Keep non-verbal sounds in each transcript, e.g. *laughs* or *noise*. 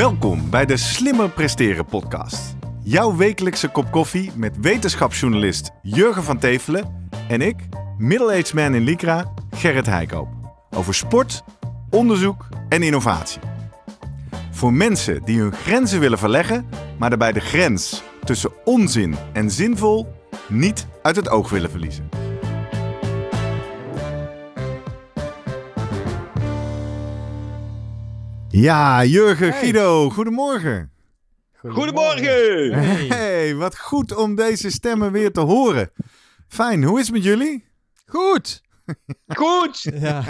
Welkom bij de Slimmer Presteren podcast. Jouw wekelijkse kop koffie met wetenschapsjournalist Jurgen van Tevelen en ik, middle-aged man in Lycra, Gerrit Heikoop. Over sport, onderzoek en innovatie. Voor mensen die hun grenzen willen verleggen, maar daarbij de grens tussen onzin en zinvol niet uit het oog willen verliezen. Ja, Jurgen, Hey. Guido, goedemorgen. Goedemorgen! Hey. Hey, wat goed om deze stemmen weer te horen. Fijn, hoe is het met jullie? Goed. Goed! Ja.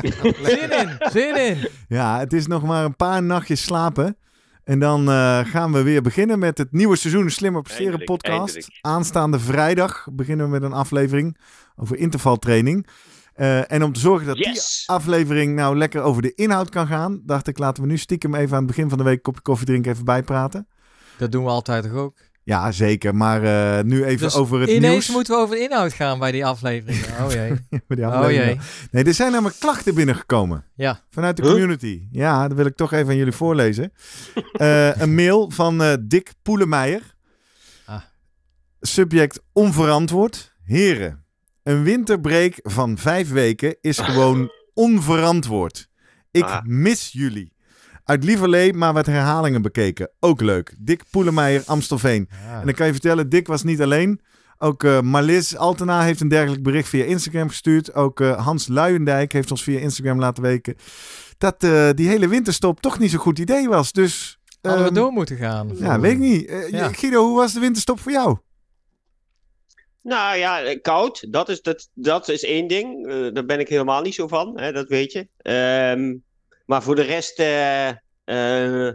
Zin in. Zin in. Ja, het is nog maar een paar nachtjes slapen. En dan eh, gaan we weer beginnen met het nieuwe seizoen Slimmer Presteren Eindelijk, podcast. eindelijk. Aanstaande vrijdag beginnen we met een aflevering over intervaltraining. Eh, en om te zorgen dat Yes! die aflevering nou lekker over de inhoud kan gaan, dacht ik laten we nu stiekem even aan het begin van de week een kopje koffie drinken even bijpraten. Dat doen we altijd toch ook? Ja, zeker. Maar eh, nu even Dus over het Ineens nieuws. moeten we over de inhoud gaan bij die aflevering. *laughs* Oh jee. Bij die Oh aflevering. jee. Nee, er zijn namelijk klachten binnengekomen. Ja. Vanuit de Huh? community. Ja, dat wil ik toch even aan jullie voorlezen. Eh, een mail van eh, Dick Poelemeijer. Ah. Subject onverantwoord. Heren, een winterbreak van vijf weken is *laughs* gewoon onverantwoord. Ik Ah. mis jullie. Uit Lieverlee maar wat herhalingen bekeken. Ook leuk. Dick Poelemeijer, Amstelveen. En dan kan je vertellen, Dick was niet alleen. Ook eh Marlis Altena heeft een dergelijk bericht via Instagram gestuurd. Ook eh, Hans Luijendijk heeft ons via Instagram laten weten dat eh, die hele winterstop toch niet zo'n goed idee was. Dus Hadden we ehm, door moeten gaan? ja, weet ik niet. Eh, Ja. Guido, hoe was de winterstop voor jou? Nou ja, eh, koud, dat is, dat, dat is één ding. Eh, daar ben ik helemaal niet zo van, hè, dat weet je. Ehm, maar voor de rest, eh, eh,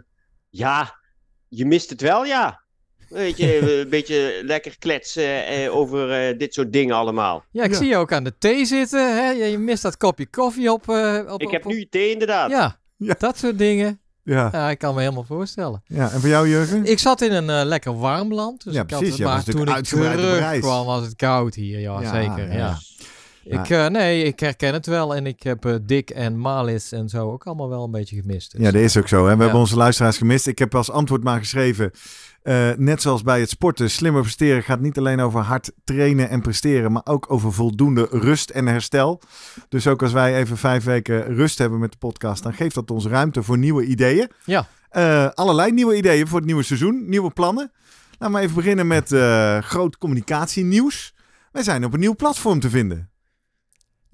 ja, je mist het wel, ja. Weet je, *laughs* een beetje lekker kletsen eh, over eh, dit soort dingen allemaal. Ja, ik Ja. zie je ook aan de thee zitten. Hè? Je mist dat kopje koffie op. eh, op Ik op- heb op- nu thee inderdaad. Ja, Ja. dat soort dingen. Ja. Ja, ik kan me helemaal voorstellen. ja. En voor jou, Jurgen? Ik zat in een eh, lekker warm land. Dus Ja, ik had precies. het, Ja, maar toen ik terugkwam was het koud hier. Ja, Ja, zeker. ja. Ik, eh, nee, ik herken het wel. En ik heb eh, Dick en Malis en zo ook allemaal wel een beetje gemist. Dus, Ja, dat is ook zo. Hè? We Ja. hebben onze luisteraars gemist. Ik heb als antwoord maar geschreven. eh, net zoals bij het sporten, slimmer presteren gaat niet alleen over hard trainen en presteren, maar ook over voldoende rust en herstel. Dus ook als wij even vijf weken rust hebben met de podcast, dan geeft dat ons ruimte voor nieuwe ideeën. Ja. Eh, allerlei nieuwe ideeën voor het nieuwe seizoen, nieuwe plannen. Laten we even beginnen met eh, groot communicatienieuws. Wij zijn op een nieuw platform te vinden.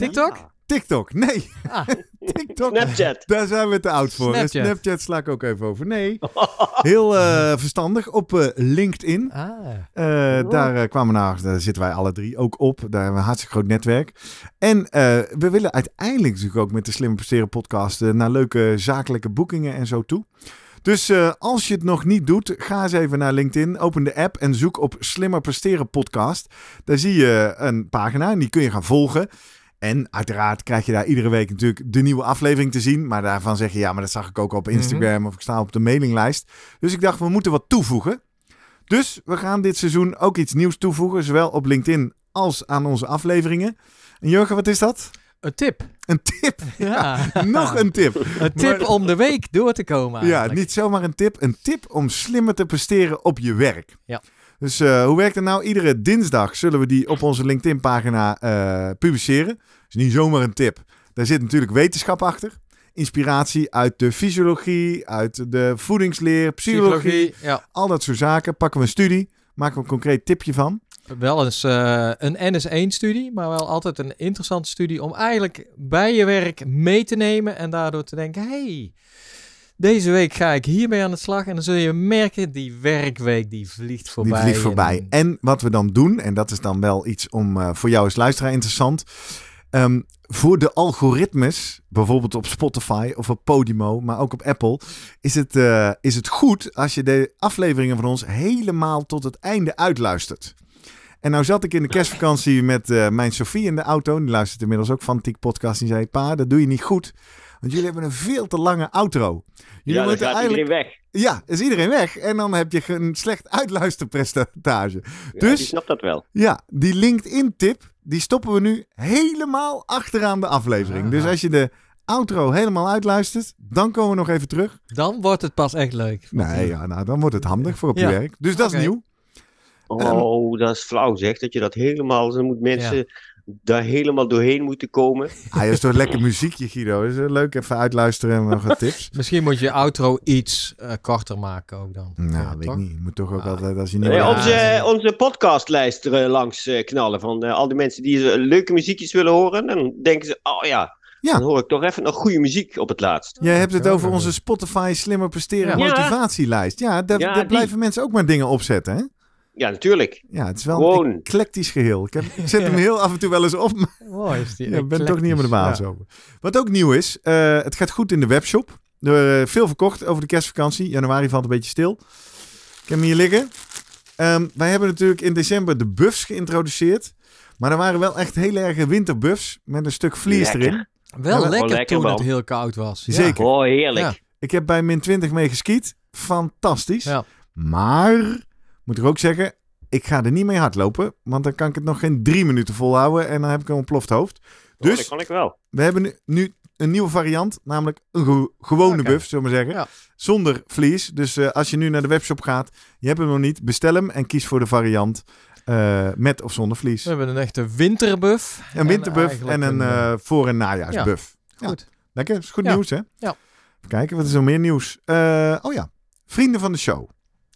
TikTok? TikTok. Nee, Ah, *laughs* TikTok. Snapchat. Daar zijn we te oud voor. Snapchat. Snapchat sla ik ook even over. Nee, heel eh, verstandig. Op eh, LinkedIn. ah. Eh, Daar kwamen we naar, daar zitten wij alle drie ook op. Daar hebben we een hartstikke groot netwerk. En eh, we willen uiteindelijk natuurlijk ook met de Slimmer Presteren podcast naar leuke zakelijke boekingen en zo toe. Dus eh, als je het nog niet doet, ga eens even naar LinkedIn, open de app en zoek op Slimmer Presteren podcast. Daar zie je een pagina en die kun je gaan volgen. En uiteraard krijg je daar iedere week natuurlijk de nieuwe aflevering te zien. Maar daarvan zeg je, ja, maar dat zag ik ook op Instagram of ik sta op de mailinglijst. Dus ik dacht, we moeten wat toevoegen. Dus we gaan dit seizoen ook iets nieuws toevoegen, zowel op LinkedIn als aan onze afleveringen. En Jurgen, wat is dat? Een tip. Een tip. *laughs* Ja. Nog een tip. Een tip Maar- om de week door te komen Ja, niet zomaar een tip. Een tip om slimmer te presteren op je werk. Ja. Dus eh, hoe werkt het nou? Iedere dinsdag zullen we die op onze LinkedIn-pagina eh, publiceren. Dus niet zomaar een tip. Daar zit natuurlijk wetenschap achter. Inspiratie uit de fysiologie, uit de voedingsleer, psychologie. Ja. Al dat soort zaken. Pakken we een studie, maken we een concreet tipje van. Wel eens eh, een NS1-studie, maar wel altijd een interessante studie om eigenlijk bij je werk mee te nemen en daardoor te denken, hey, deze week ga ik hiermee aan de slag en dan zul je merken, die werkweek die vliegt voorbij. Die vliegt voorbij. En- En wat we dan doen, en dat is dan wel iets om eh, voor jou als luisteraar interessant. Ehm, voor de algoritmes, bijvoorbeeld op Spotify of op Podimo, maar ook op Apple, is het, eh, is het goed als je de afleveringen van ons helemaal tot het einde uitluistert. En nou zat ik in de kerstvakantie met eh, mijn Sofie in de auto. Die luistert inmiddels ook van Tiek Podcast. Die zei, pa, dat doe je niet goed. Want jullie hebben een veel te lange outro. Jullie Ja, dan moeten gaat eigenlijk iedereen weg. ja, is iedereen weg. En dan heb je een slecht uitluisterpercentage. Ja, Dus- die snapt dat wel. Ja, die LinkedIn-tip, die stoppen we nu helemaal achteraan de aflevering. Ah. Dus als je de outro helemaal uitluistert, dan komen we nog even terug. Dan wordt het pas echt leuk. Nee, ja, nou, dan wordt het handig voor op je Ja. werk. Dus dat is nieuw. Oh, dat is flauw zeg, dat je dat helemaal, dan moet mensen daar helemaal doorheen moeten komen. Ah, dat is toch lekker muziekje, Guido. Is eh, leuk even uitluisteren en nog wat tips. Misschien moet je outro iets eh, korter maken ook dan. Nou, Ja, weet ik toch? niet. Je moet toch ook Ah. altijd, als je niet... Nee, Ja, onze, zeker. onze podcastlijst er eh, langs eh, knallen van eh, al die mensen die eh, leuke muziekjes willen horen. En dan denken ze, oh ja, Ja. dan hoor ik toch even nog goede muziek op het laatst. Jij hebt het over onze Spotify slimmer presteren Ja. motivatielijst. Ja, daar, Ja, daar blijven mensen ook maar dingen opzetten, hè? Ja, natuurlijk. Ja, het is wel Gewoon. een eclectisch geheel. Ik, heb, ik zet hem *laughs* heel af en toe wel eens op, maar Mooi is die. ik ben toch niet helemaal de baas Ja. over. Wat ook nieuw is, eh, het gaat goed in de webshop. Er eh, veel verkocht over de kerstvakantie. Januari valt een beetje stil. Ik heb hem hier liggen. Ehm, wij hebben natuurlijk in december de buffs geïntroduceerd. Maar er waren wel echt heel erge winterbuffs met een stuk Lekker. erin. Wel Ja, lekker, lekker, toen man. het heel koud was. Ja. Zeker. Oh, heerlijk. Ja. Ik heb bij min 20 mee geskiet. Fantastisch. Ja. Maar, moet ik ook zeggen, ik ga er niet mee hardlopen. Want dan kan ik het nog geen drie minuten volhouden. En dan heb ik een ontploft hoofd. Oh, Dus dat kan ik wel. we hebben nu, nu een nieuwe variant. Namelijk een ge- gewone buff, zullen we maar zeggen. Ja. Zonder vlies. Dus eh, als je nu naar de webshop gaat, je hebt hem nog niet. Bestel hem en kies voor de variant eh, met of zonder vlies. We hebben een echte winterbuff. Een winterbuff en een eh, voor- en najaarsbuff. Ja. Goed. Lekker, is goed Ja. nieuws hè? Ja. Even kijken, wat is er meer nieuws? Eh, oh ja, vrienden van de show.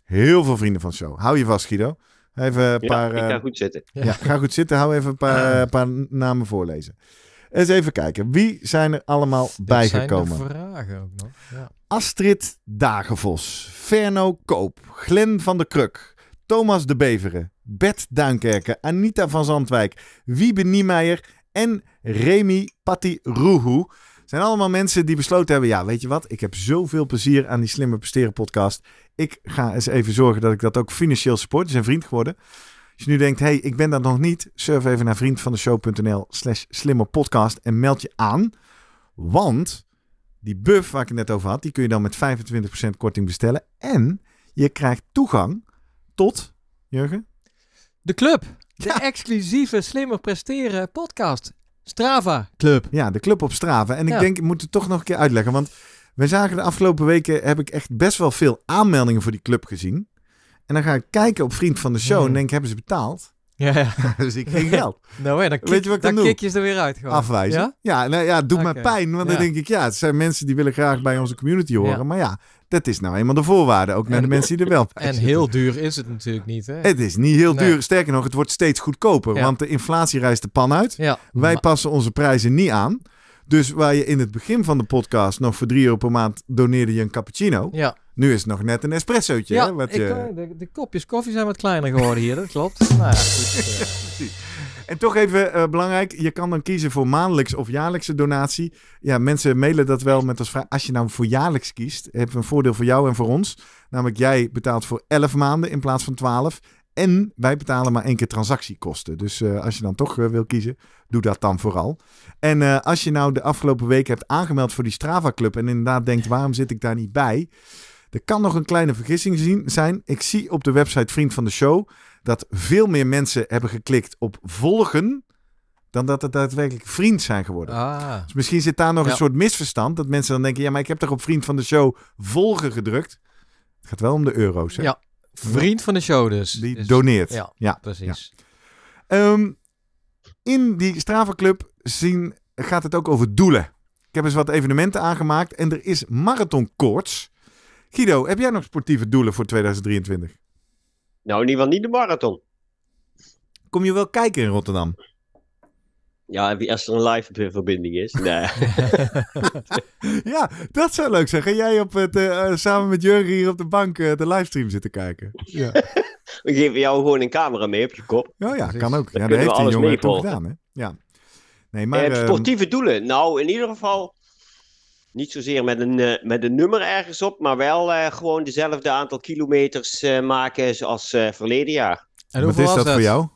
Heel veel vrienden van de show. Hou je vast Guido. Even een Ja, paar... ik eh, ga goed zitten. ja. ga goed zitten. Hou even een paar, eh, paar namen voorlezen. Eens even kijken. Wie zijn er allemaal dit zijn bijgekomen? de vragen ook nog. Ja. Astrid Dagenvos. Ferno Koop. Glenn van der Kruk. Thomas de Beveren. Bert Duinkerken. Anita van Zandwijk. Wiebe Niemeyer. En Remy Patti Roehoe. Zijn allemaal mensen die besloten hebben... Ja, weet je wat? Ik heb zoveel plezier aan die Slimmer Presteren podcast. Ik ga eens even zorgen dat ik dat ook financieel support. Zijn vriend geworden. Als je nu denkt, hey, ik ben dat nog niet. Surf even naar vriendvandeshow.nl slash slimmerpodcast en meld je aan. Want die buff waar ik het net over had, die kun je dan met 25% korting bestellen. En je krijgt toegang tot, Jurgen? De club. De Ja. exclusieve Slimmer Presteren podcast. Strava Club. Ja, de club op Strava. En ik Ja. denk, ik moet het toch nog een keer uitleggen. Want we zagen de afgelopen weken, heb ik echt best wel veel aanmeldingen voor die club gezien. En dan ga ik kijken op Vriend van de Show en denk, hebben ze betaald? Ja, ja. *laughs* dus ik geen geld. *laughs* Nou, ja, dan Weet je wat ik dan dan doe? kik je ze er weer uit. Gewoon. Afwijzen. Ja? Ja, nou ja, het doet mij pijn. Want dan denk ik, ja, het zijn mensen die willen graag bij onze community horen. Maar ja, dat is nou eenmaal de voorwaarde. Ook naar En- de mensen die er wel bij En zitten. heel duur is het natuurlijk niet. Hè? Het is niet heel Nee. duur. Sterker nog, het wordt steeds goedkoper. Want de inflatie rijst de pan uit. Wij passen onze prijzen niet aan. Dus waar je in het begin van de podcast nog voor 3 euro per maand doneerde je een cappuccino. ja. Nu is het nog net een espressootje. Ja, hè, wat ik, je... eh, de, de kopjes koffie zijn wat kleiner geworden hier, dat klopt. *laughs* nou ja, goed, eh, En toch even eh, belangrijk, je kan dan kiezen voor maandelijks of jaarlijkse donatie. Ja, mensen mailen dat wel met als vraag. Als je nou voor jaarlijks kiest, heb je een voordeel voor jou en voor ons. Namelijk jij betaalt voor 11 maanden in plaats van 12. En wij betalen maar één keer transactiekosten. Dus als je dan toch wil kiezen, doe dat dan vooral. En als je nou de afgelopen week hebt aangemeld voor die Strava Club en inderdaad denkt, waarom zit ik daar niet bij? Er kan nog een kleine vergissing zien, zijn. Ik zie op de website Vriend van de Show dat veel meer mensen hebben geklikt op volgen dan dat het daadwerkelijk vriend zijn geworden. ah, Dus misschien zit daar nog Ja. een soort misverstand. Dat mensen dan denken, ja, maar ik heb toch op Vriend van de Show volgen gedrukt. Het gaat wel om de euro's, hè? Ja, vriend van de show dus. Die Dus- doneert. Ja, ja. precies. Ehm, in die Strava Club zien, gaat het ook over doelen. Ik heb eens wat evenementen aangemaakt en er is marathonkoorts. Guido, heb jij nog sportieve doelen voor 2023? Nou, in ieder geval niet de marathon. Kom je wel kijken in Rotterdam? Ja, als er een live verbinding is. Nee. *laughs* Ja, dat zou leuk zijn. Ga jij op het, eh, eh, samen met Jurgen hier op de bank eh, de livestream zitten kijken? Ja, *laughs* We geven jou gewoon een camera mee op je kop. oh, ja kan ook. Ja, Dan dat heeft die alles jongen toen meevolgen. gedaan. Hè? Ja. Nee, maar... Eh, ehm, sportieve doelen. Nou, in ieder geval niet zozeer met een, eh, met een nummer ergens op, maar wel eh, gewoon dezelfde aantal kilometers eh, maken zoals eh, verleden jaar. En wat is dat voor jou?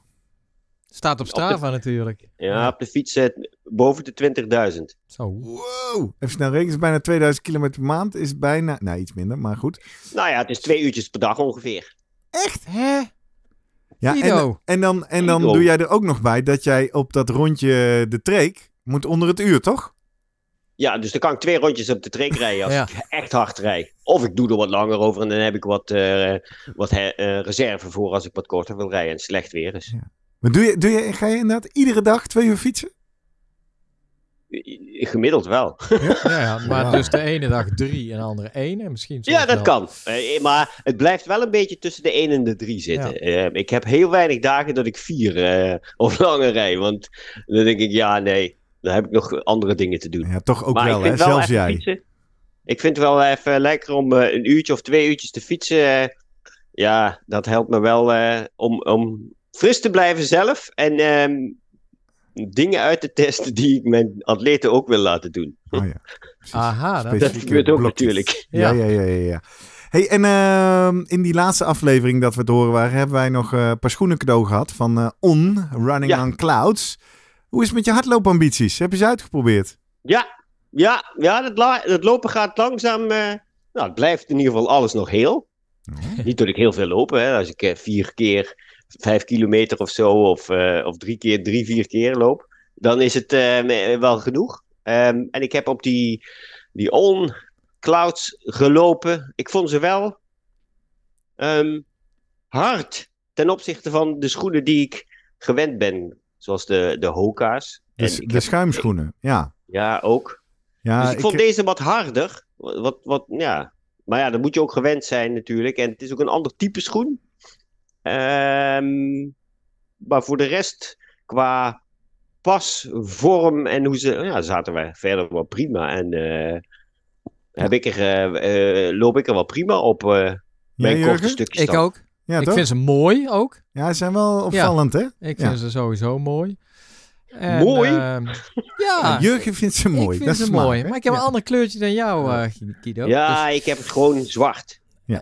Staat op Strava natuurlijk. Ja, Ja. op de fiets boven de 20.000. Zo. Wow! Even snel rekenen, is bijna 2000 kilometer per maand. Is bijna, nou iets minder, maar goed. Nou ja, het is twee uurtjes per dag ongeveer. Echt? Hè? Ja, en, Guido. en dan, en dan doe jij er ook nog bij dat jij op dat rondje de treek moet onder het uur, toch? Ja, dus dan kan ik twee rondjes op de trek rijden als Ja. ik echt hard rijd. Of ik doe er wat langer over en dan heb ik wat, eh, wat he- eh, reserve voor als ik wat korter wil rijden en slecht weer is. Maar doe je, doe je, ga je inderdaad iedere dag twee uur fietsen? Gemiddeld wel. Ja, *laughs* ja, maar dus de ene dag drie en de andere één. En misschien Ja, dat wel- kan. Eh, maar het blijft wel een beetje tussen de 1 en de 3 zitten. Eh, ik heb heel weinig dagen dat ik vier eh, of langer rijd. Want dan denk ik, ja, nee, dan heb ik nog andere dingen te doen. Ja, toch ook maar wel, ik hè? vind wel Zelfs even jij. fietsen. Ik vind het wel even lekker om eh, een uurtje of twee uurtjes te fietsen. eh, ja, dat helpt me wel eh, om, om fris te blijven zelf. En ehm, dingen uit te testen die ik mijn atleten ook wil laten doen. Oh, ja. Aha, dat- gebeurt ook blokjes. natuurlijk. Ja, Ja. ja, ja, ja. ja. Hey, en ehm, in die laatste aflevering dat we het horen waren, hebben wij nog een paar schoenen cadeau gehad van eh, On, Running Ja. on Clouds. Hoe is het met je hardloopambities? Heb je ze uitgeprobeerd? Ja, ja, ja dat, lopen gaat langzaam. eh, nou, het blijft in ieder geval alles nog heel. Niet dat ik heel veel loop, hè. Als ik eh, vier keer vijf kilometer of zo, of, eh, of drie keer, drie, vier keer loop, dan is het wel genoeg. Ehm, en ik heb op die, die On Clouds gelopen. Ik vond ze wel ehm, hard ten opzichte van de schoenen die ik gewend ben. Zoals de, de Hoka's. De, En de heb- schuimschoenen, ja. Ja, ook. ja dus ik, vond deze wat harder. Wat, wat, ja. Maar ja, dan moet je ook gewend zijn natuurlijk. En het is ook een ander type schoen. Ehm, maar voor de rest, qua pas, vorm en hoe ze... Ja, zaten wij verder wel prima. En eh, heb ik er, eh, eh, loop ik er wel prima op eh mijn korte stukjes. Ik ook. Ja, ik toch? vind ze mooi ook. Ja, ze zijn wel opvallend, hè? Ik Ja. vind ze sowieso mooi. En, Mooi? ehm, *laughs* ja, Jurgen vindt ze mooi. ik vind dat is ze smaak, mooi. hè? Maar ik heb Ja. een ander kleurtje dan jou, eh, Guido. Ja, Dus- ik heb het gewoon zwart.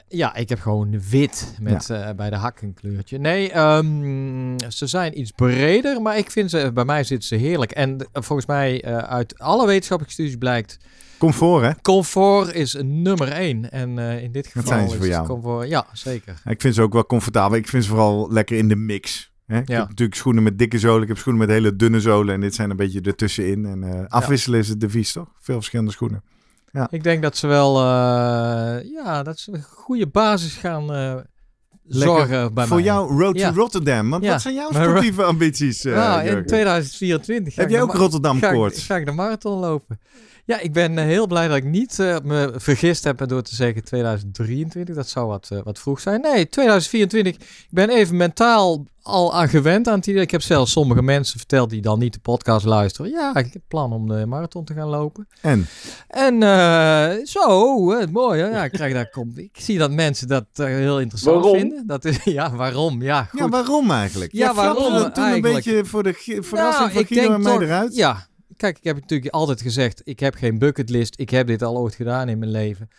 ja, ik heb gewoon wit met eh, bij de hak een kleurtje. Nee, ehm, ze zijn iets breder, maar ik vind ze, bij mij zitten ze heerlijk. En eh, volgens mij eh, uit alle wetenschappelijke studies blijkt, Comfort, hè? comfort is nummer één. En eh, in dit geval zijn ze is voor het jou. comfort, ja, zeker. Ik vind ze ook wel comfortabel. Ik vind ze vooral lekker in de mix. Hè? Ik Ja. heb natuurlijk schoenen met dikke zolen. Ik heb schoenen met hele dunne zolen. En dit zijn een beetje ertussenin. En eh, afwisselen is het devies, toch? Veel verschillende schoenen. Ik denk dat ze wel, eh, ja, dat ze een goede basis gaan zorgen bij Voor mij. jou Road Ja. to Rotterdam. Want Ja. wat zijn jouw sportieve ambities, nou, in Jurgen? 2024 ga Heb jij ook Rotterdam koorts? ga ik de marathon lopen. Ja, ik ben eh, heel blij dat ik niet eh, me vergist heb door te zeggen 2023. Dat zou wat, eh, wat vroeg zijn. Nee, 2024. Ik ben even mentaal al aan gewend aan het idee. Ik heb zelfs sommige mensen verteld die dan niet de podcast luisteren. Ja, ik heb plan om de marathon te gaan lopen. En? En zo, mooi hè. Ja, ik, krijg daar, komt, ik zie dat mensen dat heel interessant Waarom? vinden. Dat is, *laughs* ja, waarom? Ja, goed. Ja, waarom eigenlijk? Ja, waarom toen eigenlijk? een beetje voor de verrassing Nou, van Guido denk en mij eruit? Ja, kijk, ik heb natuurlijk altijd gezegd, ik heb geen bucketlist. Ik heb dit al ooit gedaan in mijn leven.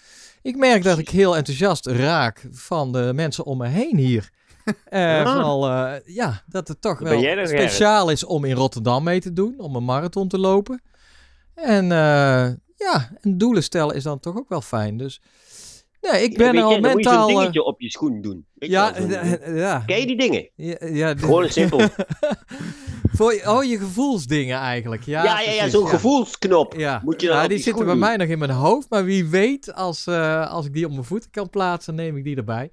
Ik merk dat ik heel enthousiast raak van de mensen om me heen hier. *laughs* Eh, Ah. Vooral, eh, ja, dat het toch wel speciaal is om in Rotterdam mee te doen, om een marathon te lopen. En eh, ja, en doelen stellen is dan toch ook wel fijn. Dus nee, ik ben al je, dan moet je mentaal... eh, dingetje op je schoen doen. Ja, ja, Ken je die dingen? ja, ja, Gewoon *laughs* simpel. *laughs* voor, je- oh, je gevoelsdingen eigenlijk. Ja, Ja, ja, ja, zo'n gevoelsknop. Ja, Moet je dan ja die die zitten bij mij nog in mijn hoofd. Maar wie weet, als, eh, als ik die op mijn voeten kan plaatsen, neem ik die erbij.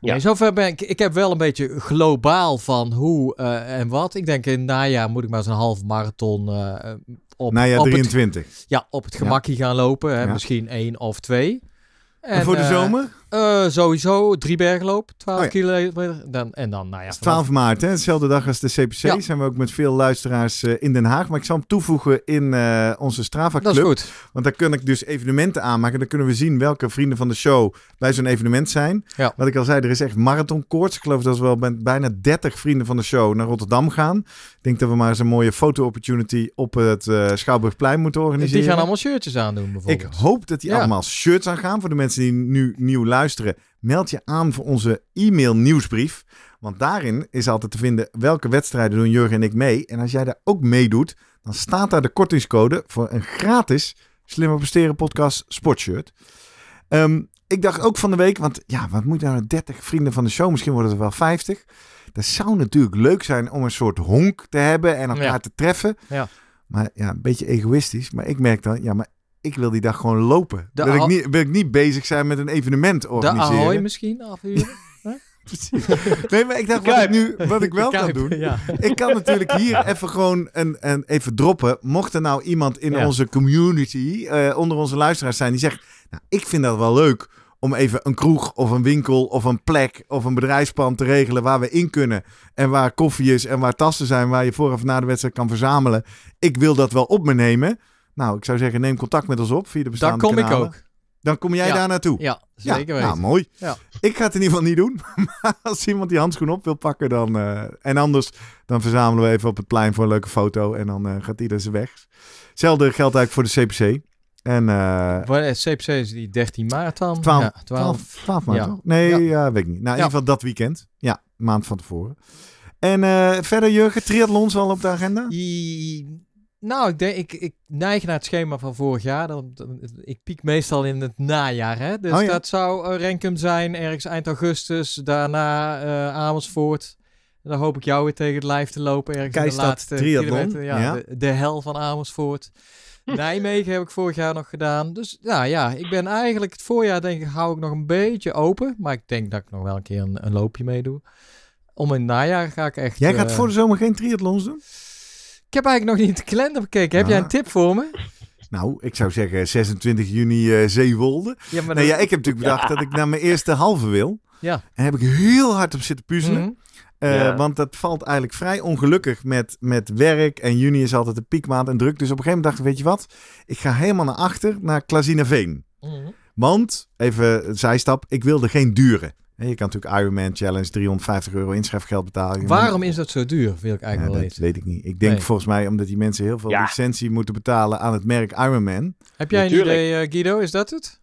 Ja. Nee, zover ben ik. Ik heb wel een beetje globaal van hoe eh, en wat. Ik denk in het najaar moet ik maar zo'n half marathon eh, op, Najaar op, het, 23. ja, op het gemakkie gaan lopen. Hè, Ja. Misschien één of twee. En, voor de zomer? Eh, sowieso drie bergloop, 12 Oh ja. kilometer. Dan, en dan, nou ja, Dat is vanaf- 12 maart, hè? dezelfde dag als de CPC. Ja. Zijn we ook met veel luisteraars eh, in Den Haag. Maar ik zal hem toevoegen in eh, onze Strava Dat is Club. goed. Want daar kan ik dus evenementen aanmaken. Dan kunnen we zien welke vrienden van de show bij zo'n evenement zijn. Ja. Wat ik al zei, er is echt marathonkoorts. Ik geloof dat we wel met bijna 30 vrienden van de show naar Rotterdam gaan. Ik denk dat we maar eens een mooie foto-opportunity op het Schouwburgplein moeten organiseren. Die gaan allemaal shirtjes aandoen Ik bijvoorbeeld. hoop dat die allemaal shirts aan gaan. Voor de mensen die nu nieuw luisteren, meld je aan voor onze e-mail nieuwsbrief. Want daarin is altijd te vinden welke wedstrijden doen Jurgen en ik mee. En als jij daar ook meedoet, dan staat daar de kortingscode voor een gratis Slimmer Presteren podcast sportshirt. Ehm, ik dacht ook van de week, want ja, wat moet nou 30 vrienden van de show? Misschien worden het er wel 50. Dat zou natuurlijk leuk zijn om een soort honk te hebben en elkaar Ja. te treffen. Ja. Maar ja, een beetje egoïstisch. Maar ik merk dan, ja, maar ik wil die dag gewoon lopen. De wil, ik niet, wil ik niet bezig zijn met een evenement De organiseren. Ahoy misschien afhuren? *laughs* Precies. Nee, maar ik dacht, wat ik, nu, wat ik wel *laughs* kan doen... Ja. Ik kan natuurlijk hier *laughs* even gewoon een, een, even droppen. Mocht er nou iemand in Ja. onze community, eh, onder onze luisteraars zijn, die zegt: nou, Ik vind dat wel leuk om even een kroeg of een winkel of een plek of een bedrijfspand te regelen waar we in kunnen. En waar koffie is en waar tassen zijn waar je voor of na de wedstrijd kan verzamelen. Ik wil dat wel op me nemen. Nou, ik zou zeggen, neem contact met ons op via de Daar bestaande kom ik ook. Dan kom jij Ja. daar naartoe. Ja, Ja, zeker nou, weten. mooi. Ja. Ik ga het in ieder geval niet doen. *laughs* Maar als iemand die handschoen op wil pakken, dan. eh, en anders, dan verzamelen we even op het plein voor een leuke foto. En dan eh, gaat ieder zijn weg. Hetzelfde geldt eigenlijk voor de CPC. En. eh Voor de CPC is die 13 maart dan? 12, Ja, 12. 12, 12 maart, Ja. toch? Nee, Ja. weet ik niet. Nou, in ieder geval dat weekend. Ja, maand van tevoren. En eh, verder, Jurgen, triathlons al op de agenda? I- Nou, ik, denk, ik, ik neig naar het schema van vorig jaar. Dan, dan- ik piek meestal in het najaar. Hè? Dus Oh ja. dat zou uh, Renkum zijn, ergens eind augustus. Daarna eh, Amersfoort. Dan hoop ik jou weer tegen het lijf te lopen. Ergens in Keistad de laatste triathlon, kilometer. Ja, ja. De, de hel van Amersfoort. *laughs* Nijmegen heb ik vorig jaar nog gedaan. Dus nou ja, ik ben eigenlijk het voorjaar denk ik hou ik nog een beetje open. Maar ik denk dat ik nog wel een keer een, een loopje meedoe. Om in het najaar ga ik echt... Jij gaat eh, voor de zomer geen triathlons doen? Ik heb eigenlijk nog niet de kalender bekeken. Heb Ja. jij een tip voor me? Nou, ik zou zeggen 26 juni eh Zeewolde. Ja, maar Nee, dan- ja, ik heb natuurlijk bedacht dat ik naar mijn eerste halve wil. Ja. En heb ik heel hard op zitten puzzelen. Mhm. Eh, Ja. Want dat valt eigenlijk vrij ongelukkig met, met werk. En juni is altijd de piekmaand en druk. Dus op een gegeven moment dacht ik, weet je wat? Ik ga helemaal naar achter, naar Klazinaveen. Mhm. Want, even een zijstap, ik wilde geen dure. Hè, Je kan natuurlijk Ironman Challenge 350 euro inschrijfgeld betalen. Waarom is dat zo duur, wil ik Ja, eigenlijk dat wel weten. weet ik niet. Ik denk Nee. volgens mij omdat die mensen heel veel Ja. licentie moeten betalen aan het merk Ironman. Heb jij een Natuurlijk. idee, eh, Guido? Is dat het?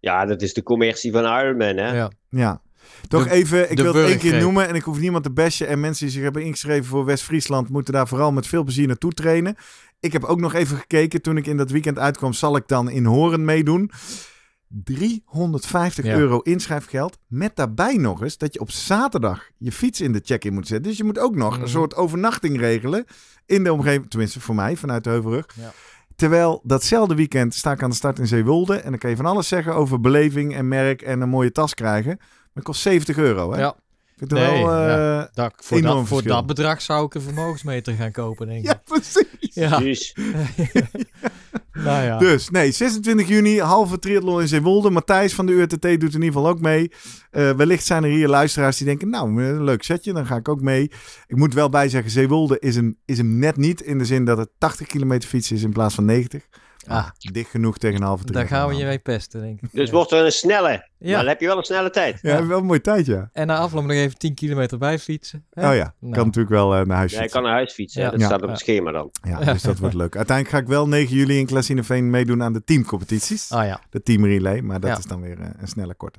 Ja, dat is de commercie van Ironman, hè? Ja. Ja. Toch De- even, ik wil het één keer noemen en ik hoef niemand te bashen. En mensen die zich hebben ingeschreven voor West-Friesland moeten daar vooral met veel plezier naartoe trainen. Ik heb ook nog even gekeken, toen ik in dat weekend uitkwam, zal ik dan in Horen meedoen. 350 Ja. euro inschrijfgeld. Met daarbij nog eens dat je op zaterdag je fiets in de check-in moet zetten. Dus je moet ook nog Mhm. een soort overnachting regelen in de omgeving. Tenminste, voor mij, vanuit de Heuvelrug. Ja. Terwijl datzelfde weekend sta ik aan de start in Zeewolde. En dan kan je van alles zeggen over beleving en merk en een mooie tas krijgen. Maar het kost 70 euro, hè? Ja. Ik Nee, wel... eh, ja. Dat, voor, Enorm dat, voor bedrag zou ik een vermogensmeter gaan kopen, denk ik. ja, precies. Ja. Dus, *laughs* nou ja. Dus, nee, 26 juni, halve triathlon in Zeewolde. Matthijs van de URTT doet in ieder geval ook mee. Eh, wellicht zijn er hier luisteraars die denken, nou, een leuk setje, dan ga ik ook mee. Ik moet wel bij zeggen, Zeewolde is hem, is hem net niet. In de zin dat het 80 kilometer fietsen is in plaats van 90. Ah, Dicht genoeg tegen een halve daar triathlon gaan we je mee pesten, denk ik. dus Ja. wordt er een snelle. Ja. Ja. dan heb je wel een snelle tijd. Ja, wel een mooie tijd, ja. En na afloop nog even 10 kilometer bij fietsen. hè? Oh ja, Nou. kan natuurlijk wel eh, naar huis Ja, je fietsen. kan naar huis fietsen. Ja. Dat Ja. staat op Ja. het schema dan. Ja, dus dat wordt leuk. Uiteindelijk ga ik wel 9 juli in Klasineveen meedoen aan de teamcompetities. Ah ja. De team relay, maar dat Ja. is dan weer eh, een snelle korte.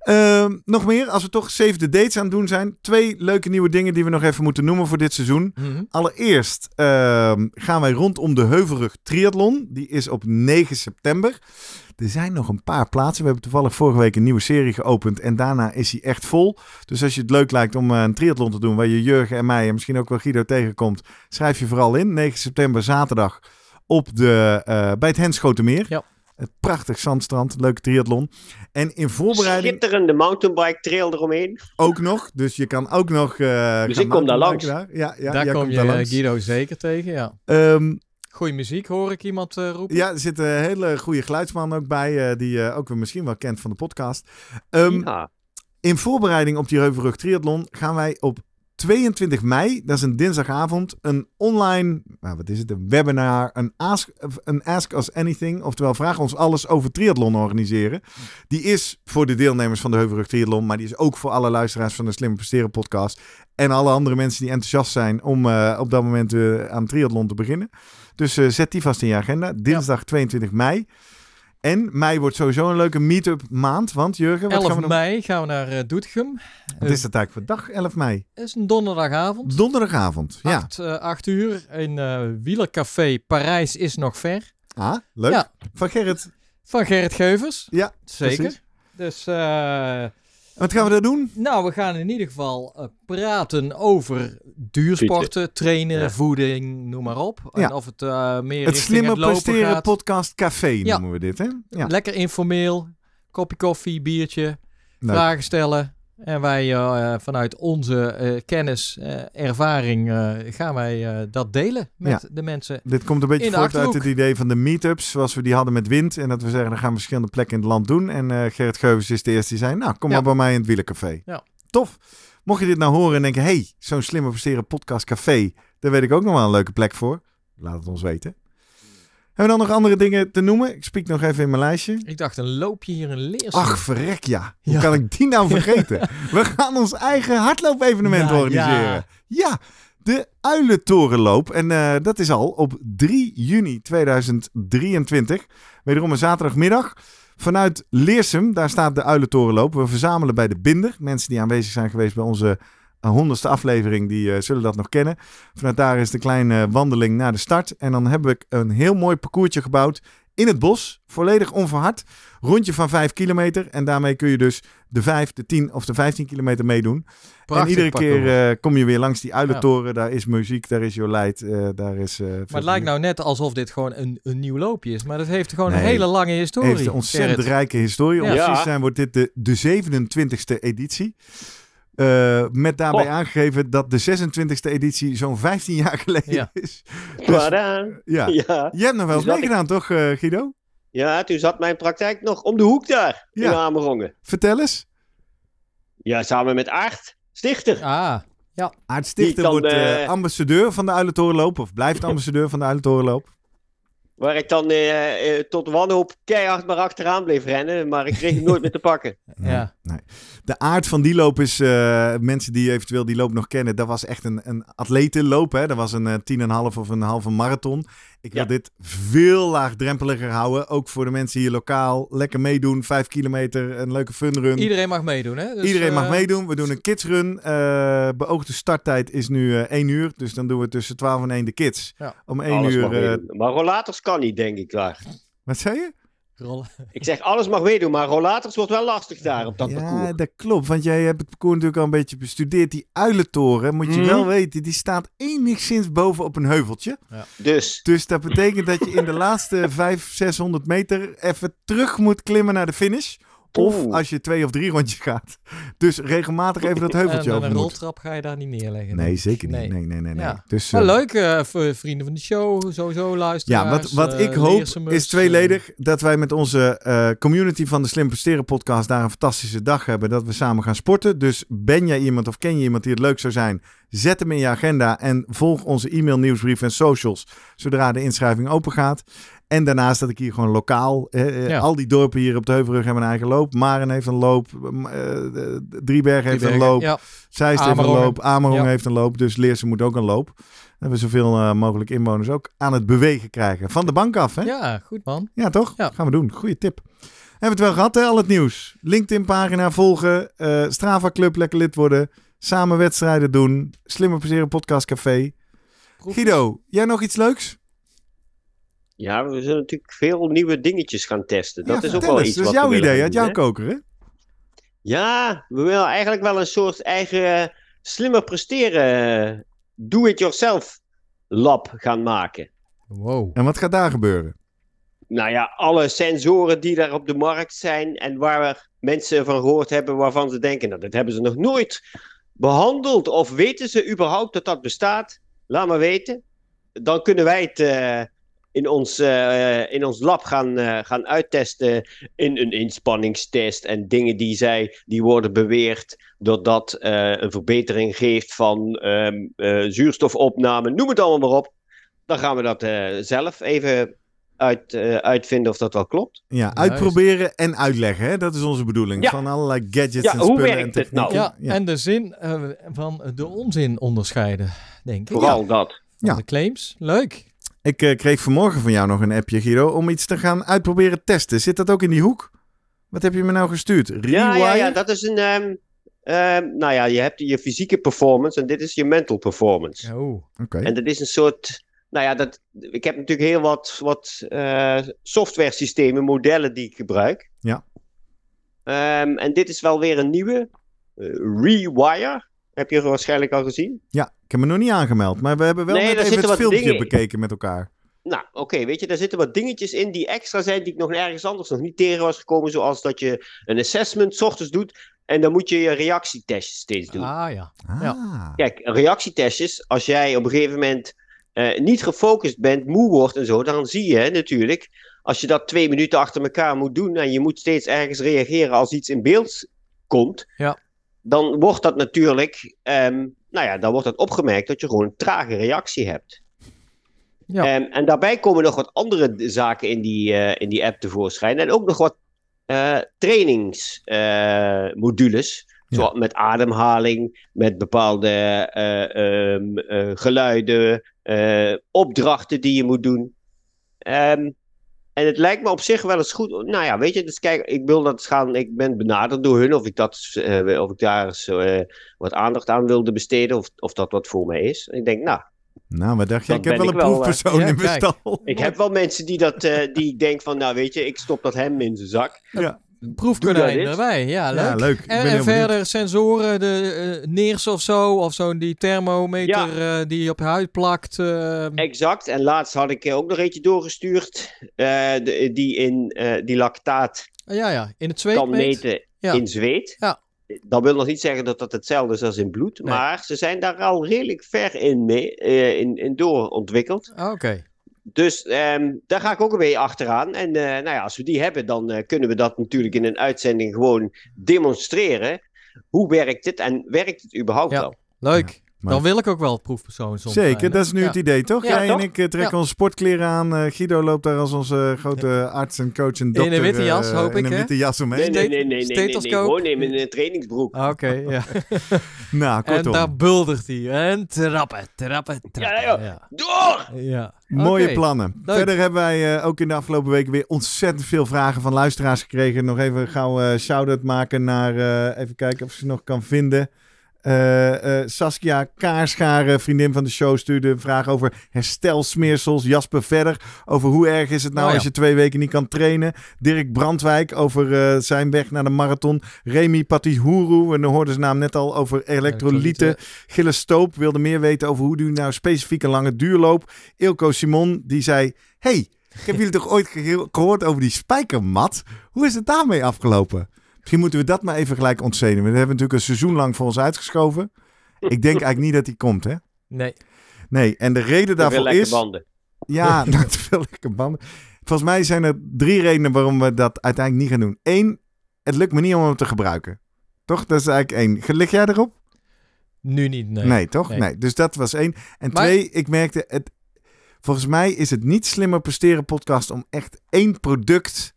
Ehm, nog meer, als we toch save the dates aan het doen zijn. Twee leuke nieuwe dingen die we nog even moeten noemen voor dit seizoen. Mhm. Allereerst ehm, gaan wij rondom de Heuvelrug Triathlon. Die is op 9 september. Er zijn nog een paar plaatsen. We hebben toevallig vorige week een nieuwe serie geopend. En daarna is hij echt vol. Dus als je het leuk lijkt om eh, een triathlon te doen... waar je Jurgen en mij en misschien ook wel Guido tegenkomt... schrijf je vooral in. 9 september zaterdag op de, eh, bij het Henschotenmeer. Ja. Het prachtig zandstrand, leuke triathlon. En in voorbereiding Schitterende mountainbike trail eromheen. ook nog. Dus je kan ook nog... eh, Dus ik kom daar langs. Daar. Ja, ja, daar kom komt je daar eh, langs. Guido zeker tegen, ja. Ehm, Goeie muziek, hoor ik iemand eh, roepen. Ja, er zit een hele goede geluidsman ook bij, eh, die je ook misschien wel kent van de podcast. Ehm, ja. In voorbereiding op die Heuvelrug Triathlon gaan wij op 22 mei, dat is een dinsdagavond, een online, nou, wat is het, een webinar, een ask, een ask Us Anything, oftewel vraag ons alles over triathlon organiseren. Die is voor de deelnemers van de Heuvelrug Triathlon, maar die is ook voor alle luisteraars van de Slimme Presteren podcast en alle andere mensen die enthousiast zijn om eh, op dat moment eh, aan triathlon te beginnen. Dus eh, zet die vast in je agenda, dinsdag 22 mei. En mei wordt sowieso een leuke meet-up maand, want Jurgen, wat gaan 11 we doen? mei gaan we naar eh Doetinchem. Wat is dat eigenlijk voor dag? 11 mei. Het is een donderdagavond. Donderdagavond. Ja. 8, eh, 8 uur in eh Wielercafé Parijs is nog ver. Ah, leuk. Ja. Van Gerrit. Van Gerrit Geuvers. Ja, Zeker. precies. Dus eh, Wat gaan we daar doen? Nou, we gaan in ieder geval eh, praten over duursporten, trainen, Ja. voeding, noem maar op. En of het eh, meer Het richting slimme het lopen presteren gaat. podcast café Ja. noemen we dit, hè? Ja. Lekker informeel, kopje koffie, biertje, Leuk. vragen stellen. En wij eh, vanuit onze eh, kennis, eh, ervaring, gaan wij dat delen met de mensen. Dit komt een beetje voort uit het idee van de meetups, zoals we die hadden met Wind. En dat we zeggen, dan gaan we verschillende plekken in het land doen. En Gerrit Geuvens is de eerste die zei, nou, kom Ja. maar bij mij in het Wielencafé. Ja. Tof. Mocht je dit nou horen en denken, hey, zo'n slimme presteren podcast café, daar weet ik ook nog wel een leuke plek voor. Laat het ons weten. Hebben we dan nog andere dingen te noemen? Ik spiek nog even in mijn lijstje. Ik dacht, een loopje hier in Leersum. Ach, verrek ja. Hoe Ja. kan ik die nou *laughs* vergeten? We gaan ons eigen hardloopevenement Ja, organiseren. ja. Ja, de Uilentorenloop. En eh, dat is al op 3 juni 2023. Wederom een zaterdagmiddag. Vanuit Leersum, daar staat de Uilentorenloop. We verzamelen bij de Binder. Mensen die aanwezig zijn geweest bij onze honderdste aflevering, die eh, zullen dat nog kennen. Vanuit daar is de kleine wandeling naar de start. En dan heb ik een heel mooi parcoursje gebouwd in het bos. Volledig onverhard. Rondje van 5 kilometer. En daarmee kun je dus de 5, de 10 of de 15 kilometer meedoen. Prachtig en iedere parcours. keer eh, kom je weer langs die uilentoren. Daar is muziek, daar is Jolijt, eh daar is... eh, Maar het lijkt nou net alsof dit gewoon een, een nieuw loopje is. Maar dat heeft gewoon een hele lange historie. heeft een ontzettend Gerrit. rijke historie. Om Ja. precies te zijn wordt dit de, de 27e editie. Eh, met daarbij Oh. aangegeven dat de 26e editie zo'n 15 jaar *laughs* geleden Ja. is. Dus, Tadaa. ja. Ja. Je hebt nog wel eens Dus ik- meegedaan, toch eh, Guido? ja, toen zat mijn praktijk nog om de hoek daar. Ja. In Amerongen. Vertel eens. Ja, samen met Aart, stichter. Ah, Aart Stichter kan, wordt eh, eh, ambassadeur van de Uilentorenloop. Of blijft *laughs* ambassadeur van de Uilentorenloop. Waar ik dan eh, eh, tot wanhoop keihard maar achteraan bleef rennen. Maar ik kreeg hem nooit meer te pakken. *laughs* Ja. Nee. De aard van die loop is, eh, mensen die eventueel die loop nog kennen, dat was echt een, een atletenloop. Hè? Dat was een eh 10,5 of een halve marathon. Ik wil Ja. dit veel laagdrempeliger houden. Ook voor de mensen hier lokaal. Lekker meedoen. Vijf kilometer, een leuke funrun. iedereen mag meedoen, hè? Dus, Iedereen mag meedoen. We doen een kidsrun. Eh beoogde starttijd is nu eh 1 uur. Dus dan doen we tussen 12 en 1 de kids. Ja. Om 1 Alles uur. mag eh. Maar rollators kan niet, denk ik daar. wat zei je? rollen. Ik zeg, alles mag meedoen, maar rollators wordt wel lastig daar op dat ja, parcours. dat klopt. Want jij hebt het parcours natuurlijk al een beetje bestudeerd. Die uilentoren, moet je Mhm. wel weten, die staat enigszins boven op een heuveltje. Dus, Dus dat betekent dat je in de laatste 500, 600 meter even terug moet klimmen naar de finish. Of Oeh. als je twee of drie rondjes gaat. Dus regelmatig even dat *laughs* heuveltje een over moet. roltrap ga je daar niet neerleggen. Nee, zeker niet. Nee. Nee, nee, nee. nee. Ja. Dus, Maar eh, leuk, eh, voor vrienden van de show, sowieso luisteren. Ja, wat, wat ik hoop is tweeledig dat wij met onze eh, community van de Slim Presteren podcast daar een fantastische dag hebben. Dat we samen gaan sporten. Dus ben jij iemand of ken je iemand die het leuk zou zijn? Zet hem in je agenda en volg onze e-mail, nieuwsbrief en socials zodra de inschrijving open gaat. En daarnaast dat ik hier gewoon lokaal, eh, eh, Ja. al die dorpen hier op de Heuvelrug hebben een eigen loop. Maren heeft een loop, eh, Driebergen heeft een loop, Ja, Zeist heeft een loop, Amerongen Ja. heeft een loop, dus Leersen moet ook een loop. Dat we zoveel eh, mogelijk inwoners ook aan het bewegen krijgen. Van de bank af, hè? ja, goed man. Ja, toch? Gaan we doen. Goeie tip. Hebben we het wel gehad, hè? Al het nieuws. LinkedIn-pagina volgen. eh Strava Club lekker lid worden. Samen wedstrijden doen. Slimmer Passeren Podcast Café. Guido, jij nog iets leuks? Ja, we zullen natuurlijk veel nieuwe dingetjes gaan testen. Dat Ja, is ook wel eens. iets Dat is jouw idee, uit doen, jouw koker, hè? Ja, we willen eigenlijk wel een soort eigen eh, slimmer presteren eh, do-it-yourself lab gaan maken. Wow. En wat gaat daar gebeuren? Nou ja, alle sensoren die daar op de markt zijn en waar mensen van gehoord hebben waarvan ze denken, nou, dat hebben ze nog nooit behandeld of weten ze überhaupt dat dat bestaat? Laat maar weten. Dan kunnen wij het eh, in, ons, eh, in ons lab gaan, eh, gaan uittesten in een inspanningstest en dingen die, zij, die worden beweerd doordat eh een verbetering geeft van ehm, eh, zuurstofopname, noem het allemaal maar op. Dan gaan we dat eh, zelf even uit, eh, uitvinden of dat wel klopt. Ja, Juist. uitproberen en uitleggen, hè? Dat is onze bedoeling. Ja. Van allerlei gadgets Ja, en hoe spullen werkt en technieken. nou? Ja, en de zin van de onzin onderscheiden, denk ik. Vooral dat. Van Ja. De claims. Leuk. Ik eh, kreeg vanmorgen van jou nog een appje, Guido, om iets te gaan uitproberen testen. Zit dat ook in die hoek? Wat heb je me nou gestuurd? Rewire? Ja, ja, ja, dat is een. ehm, ehm, nou ja, je hebt je fysieke performance en dit is je mental performance. Oh. Oké. En dat is een soort. Nou ja, dat, ik heb natuurlijk heel wat, wat eh, software systemen, modellen die ik gebruik. Ja. Ehm, en dit is wel weer een nieuwe. eh, Rewire. Heb je waarschijnlijk al gezien. Ja, ik heb me nog niet aangemeld. Maar we hebben wel Nee, net even het filmpje dingen- bekeken met elkaar. Nou, oké, weet je, daar zitten wat dingetjes in die extra zijn die ik nog nergens anders nog niet tegen was gekomen. Zoals dat je een assessment 's ochtends doet en dan moet je je reactietestjes steeds doen. Ah ja. Ah. Kijk, reactietestjes, als jij op een gegeven moment eh, niet gefocust bent, moe wordt en zo, dan zie je natuurlijk, als je dat twee minuten achter elkaar moet doen en je moet steeds ergens reageren als iets in beeld komt, Ja. dan wordt dat natuurlijk, ehm, nou ja, dan wordt dat opgemerkt dat je gewoon een trage reactie hebt. Ja. Ehm, en daarbij komen nog wat andere zaken in die, eh, in die app tevoorschijn. En ook nog wat eh trainingsmodules. Ja. Zoals met ademhaling, met bepaalde eh, ehm, eh, geluiden, eh, opdrachten die je moet doen. Ehm, en het lijkt me op zich wel eens goed. Nou ja, weet je, dus kijk, ik wil dat gaan. Ik ben benaderd door hun of ik, dat, eh, of ik daar eens eh, wat aandacht aan wilde besteden. Of, of dat wat voor mij is. En ik denk, nou, Nou, wat dacht je? Ik heb wel een wel, eh, proefpersoon in mijn stal. ik heb wel mensen die dat, die *laughs* ik denk van, nou weet je, ik stop dat hem in zijn zak. Ja, Proefkonijn erbij. Ja, leuk. ja, En, benieuwd. verder sensoren, de eh, neers of zo, of zo'n die thermometer eh, die je op je huid plakt. eh, Exact. En laatst had ik ook nog eentje doorgestuurd. eh, de, die in eh, die lactaat ja, ja, in het zweet kan meet. meten Ja. in zweet. Ja. Dat wil nog niet zeggen dat dat hetzelfde is als in bloed. Nee. Maar ze zijn daar al redelijk ver in, mee, eh, in, in doorontwikkeld. Ah, Oké. Dus ehm, daar ga ik ook een beetje achteraan. En eh, nou ja, als we die hebben, dan eh, kunnen we dat natuurlijk in een uitzending gewoon demonstreren. Hoe werkt het en werkt het überhaupt Ja. wel? Leuk. Maar- Dan wil ik ook wel proefpersoon soms Zeker, zijn, dat is nu Ja. het idee, toch? Ja, Jij toch? en ik eh, trekken Ja. onze sportkleren aan. Eh, Guido loopt daar als onze grote arts en coach en dokter. witte jas, eh, hoop In ik, een hè? witte jas omheen. Nee, nee, nee, nee, nee, nee. Gewoon in een trainingsbroek. Ah, Oké, ja. *laughs* Nou, en kortom. daar buldert hij. En trappen, trappen, trappen. Ja, ja. Door! ja. Mooie plannen. Leuk. Verder hebben wij eh, ook in de afgelopen weken weer ontzettend veel vragen van luisteraars gekregen. Nog even gauw eh shout-out maken naar, eh, even kijken of ze nog kan vinden. Eh, eh, Saskia Kaarscharen, vriendin van de show, stuurde een vraag over herstelsmeersels. Jasper verder over hoe erg is het nou Oh ja. als je twee weken niet kan trainen. Dirk Brandwijk over eh, zijn weg naar de marathon. Remy Patihuru, en dan hoorden ze naam net al over elektrolyten. Gilles Stoop wilde meer weten over hoe u nou specifiek een lange duurloop. Ilko Simon, die zei... hey, ik heb *laughs* jullie toch ooit ge- gehoord over die spijkermat? Hoe is het daarmee afgelopen? Misschien moeten we dat maar even gelijk ontzenen. We hebben natuurlijk een seizoen lang voor ons uitgeschoven. Ik denk eigenlijk niet dat die komt, hè? Nee. Nee, en de reden daarvoor lekker is... banden. Ja, nou, te veel lekker banden. Volgens mij zijn er drie redenen waarom we dat uiteindelijk niet gaan doen. Eén, het lukt me niet om hem te gebruiken. Toch? Dat is eigenlijk één. Lig jij erop? Nu niet, nee. Nee, toch? Nee. Nee. Dus dat was één. En Maar- twee, ik merkte het. Volgens mij is het niet slimmer presteren podcast om echt één product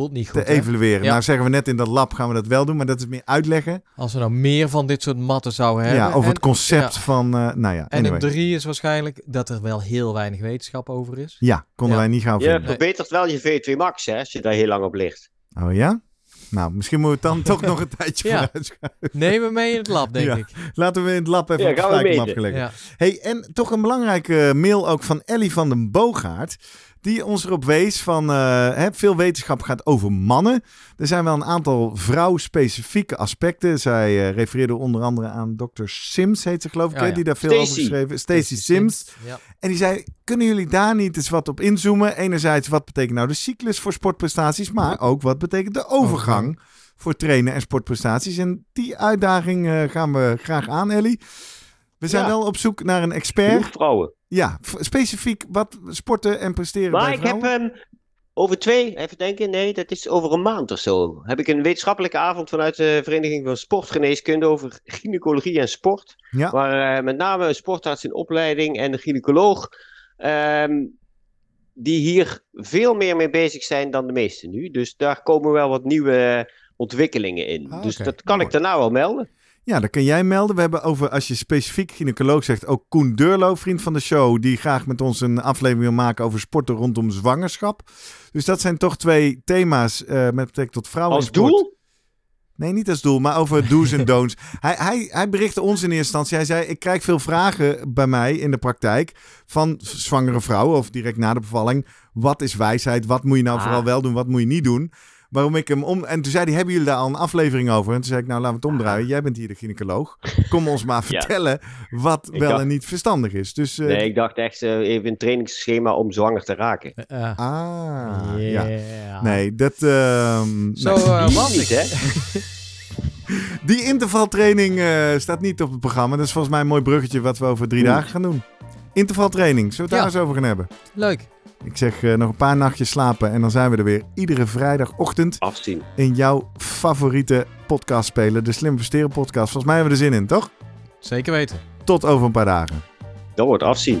Voelt niet goed, te hè? evalueren. Ja. Nou zeggen we net in dat lab gaan we dat wel doen, maar dat is meer uitleggen. Als we nou meer van dit soort matten zouden hebben. ja, over en, het concept ja. van, eh, nou ja, En anyway. een drie is waarschijnlijk dat er wel heel weinig wetenschap over is. Ja, konden Ja. wij niet gaan Je vinden. verbetert wel je V2 Max, hè, als je daar heel lang op ligt. Oh ja? Nou, misschien moeten we het dan toch nog een *laughs* tijdje Ja. vooruit schuiven. Neem me mee in het lab, denk Ja. ik. Laten we in het lab even Ja, op we gelegd. Ja. Hey, en toch een belangrijke mail ook van Ellie van den Boogaard. Die ons erop wees van eh, hè, veel wetenschap gaat over mannen. Er zijn wel een aantal vrouwspecifieke aspecten. Zij eh, refereerde onder andere aan Dr. Sims, heet ze geloof ik, Ja, hè, ja. die daar veel over geschreven heeft. Stacey Sims. Ja. En die zei, kunnen jullie daar niet eens wat op inzoomen? Enerzijds, wat betekent nou de cyclus voor sportprestaties? Maar ook, wat betekent de overgang voor trainen en sportprestaties? En die uitdaging eh, gaan we graag aan, Ellie. We zijn Ja. wel op zoek naar een expert. Vrouwen. Ja, specifiek wat sporten en presteren Maar bij ik heb vrouwen. hem over twee, even denken, nee, dat is over een maand of zo. Heb ik een wetenschappelijke avond vanuit de Vereniging van Sportgeneeskunde over gynaecologie en sport. Ja. Waar eh, met name een sportarts in opleiding en een gynaecoloog. ehm, die hier veel meer mee bezig zijn dan de meesten nu. Dus daar komen wel wat nieuwe ontwikkelingen in. Ah, dus dat kan Mooi. ik daarna wel melden. Ja, dat kan jij melden. We hebben over, als je specifiek gynaecoloog zegt, ook Koen Deurlo, vriend van de show, die graag met ons een aflevering wil maken over sporten rondom zwangerschap. Dus dat zijn toch twee thema's eh, met betrekking tot vrouwen Als doel? Nee, niet als doel, maar over do's en don'ts. *laughs* Hij, hij, hij berichtte ons in eerste instantie. Hij zei, ik krijg veel vragen bij mij in de praktijk van zwangere vrouwen of direct na de bevalling. Wat is wijsheid? Wat moet je nou Ah. vooral wel doen? Wat moet je niet doen? Waarom ik hem om... En toen zei hij, hebben jullie daar al een aflevering over? En toen zei ik, nou, laten we het omdraaien. Jij bent hier de gynaecoloog. Kom ons maar *laughs* Ja. vertellen wat Ik wel dacht- en niet verstandig is. Dus, eh, Nee, ik dacht echt eh, even een trainingsschema om zwanger te raken. Eh, Ah, ja. Nee, dat... ehm, Zo nee. was hè? *laughs* Die intervaltraining eh, staat niet op het programma. Dat is volgens mij een mooi bruggetje wat we over drie dagen gaan doen. Intervaltraining, zullen we het daar eens over gaan hebben? Leuk. Ik zeg eh, nog een paar nachtjes slapen en dan zijn we er weer iedere vrijdagochtend Afzien. in jouw favoriete podcast spelen. De Slim Versteren podcast. Volgens mij hebben we er zin in, toch? Zeker weten. Tot over een paar dagen. Dat wordt afzien.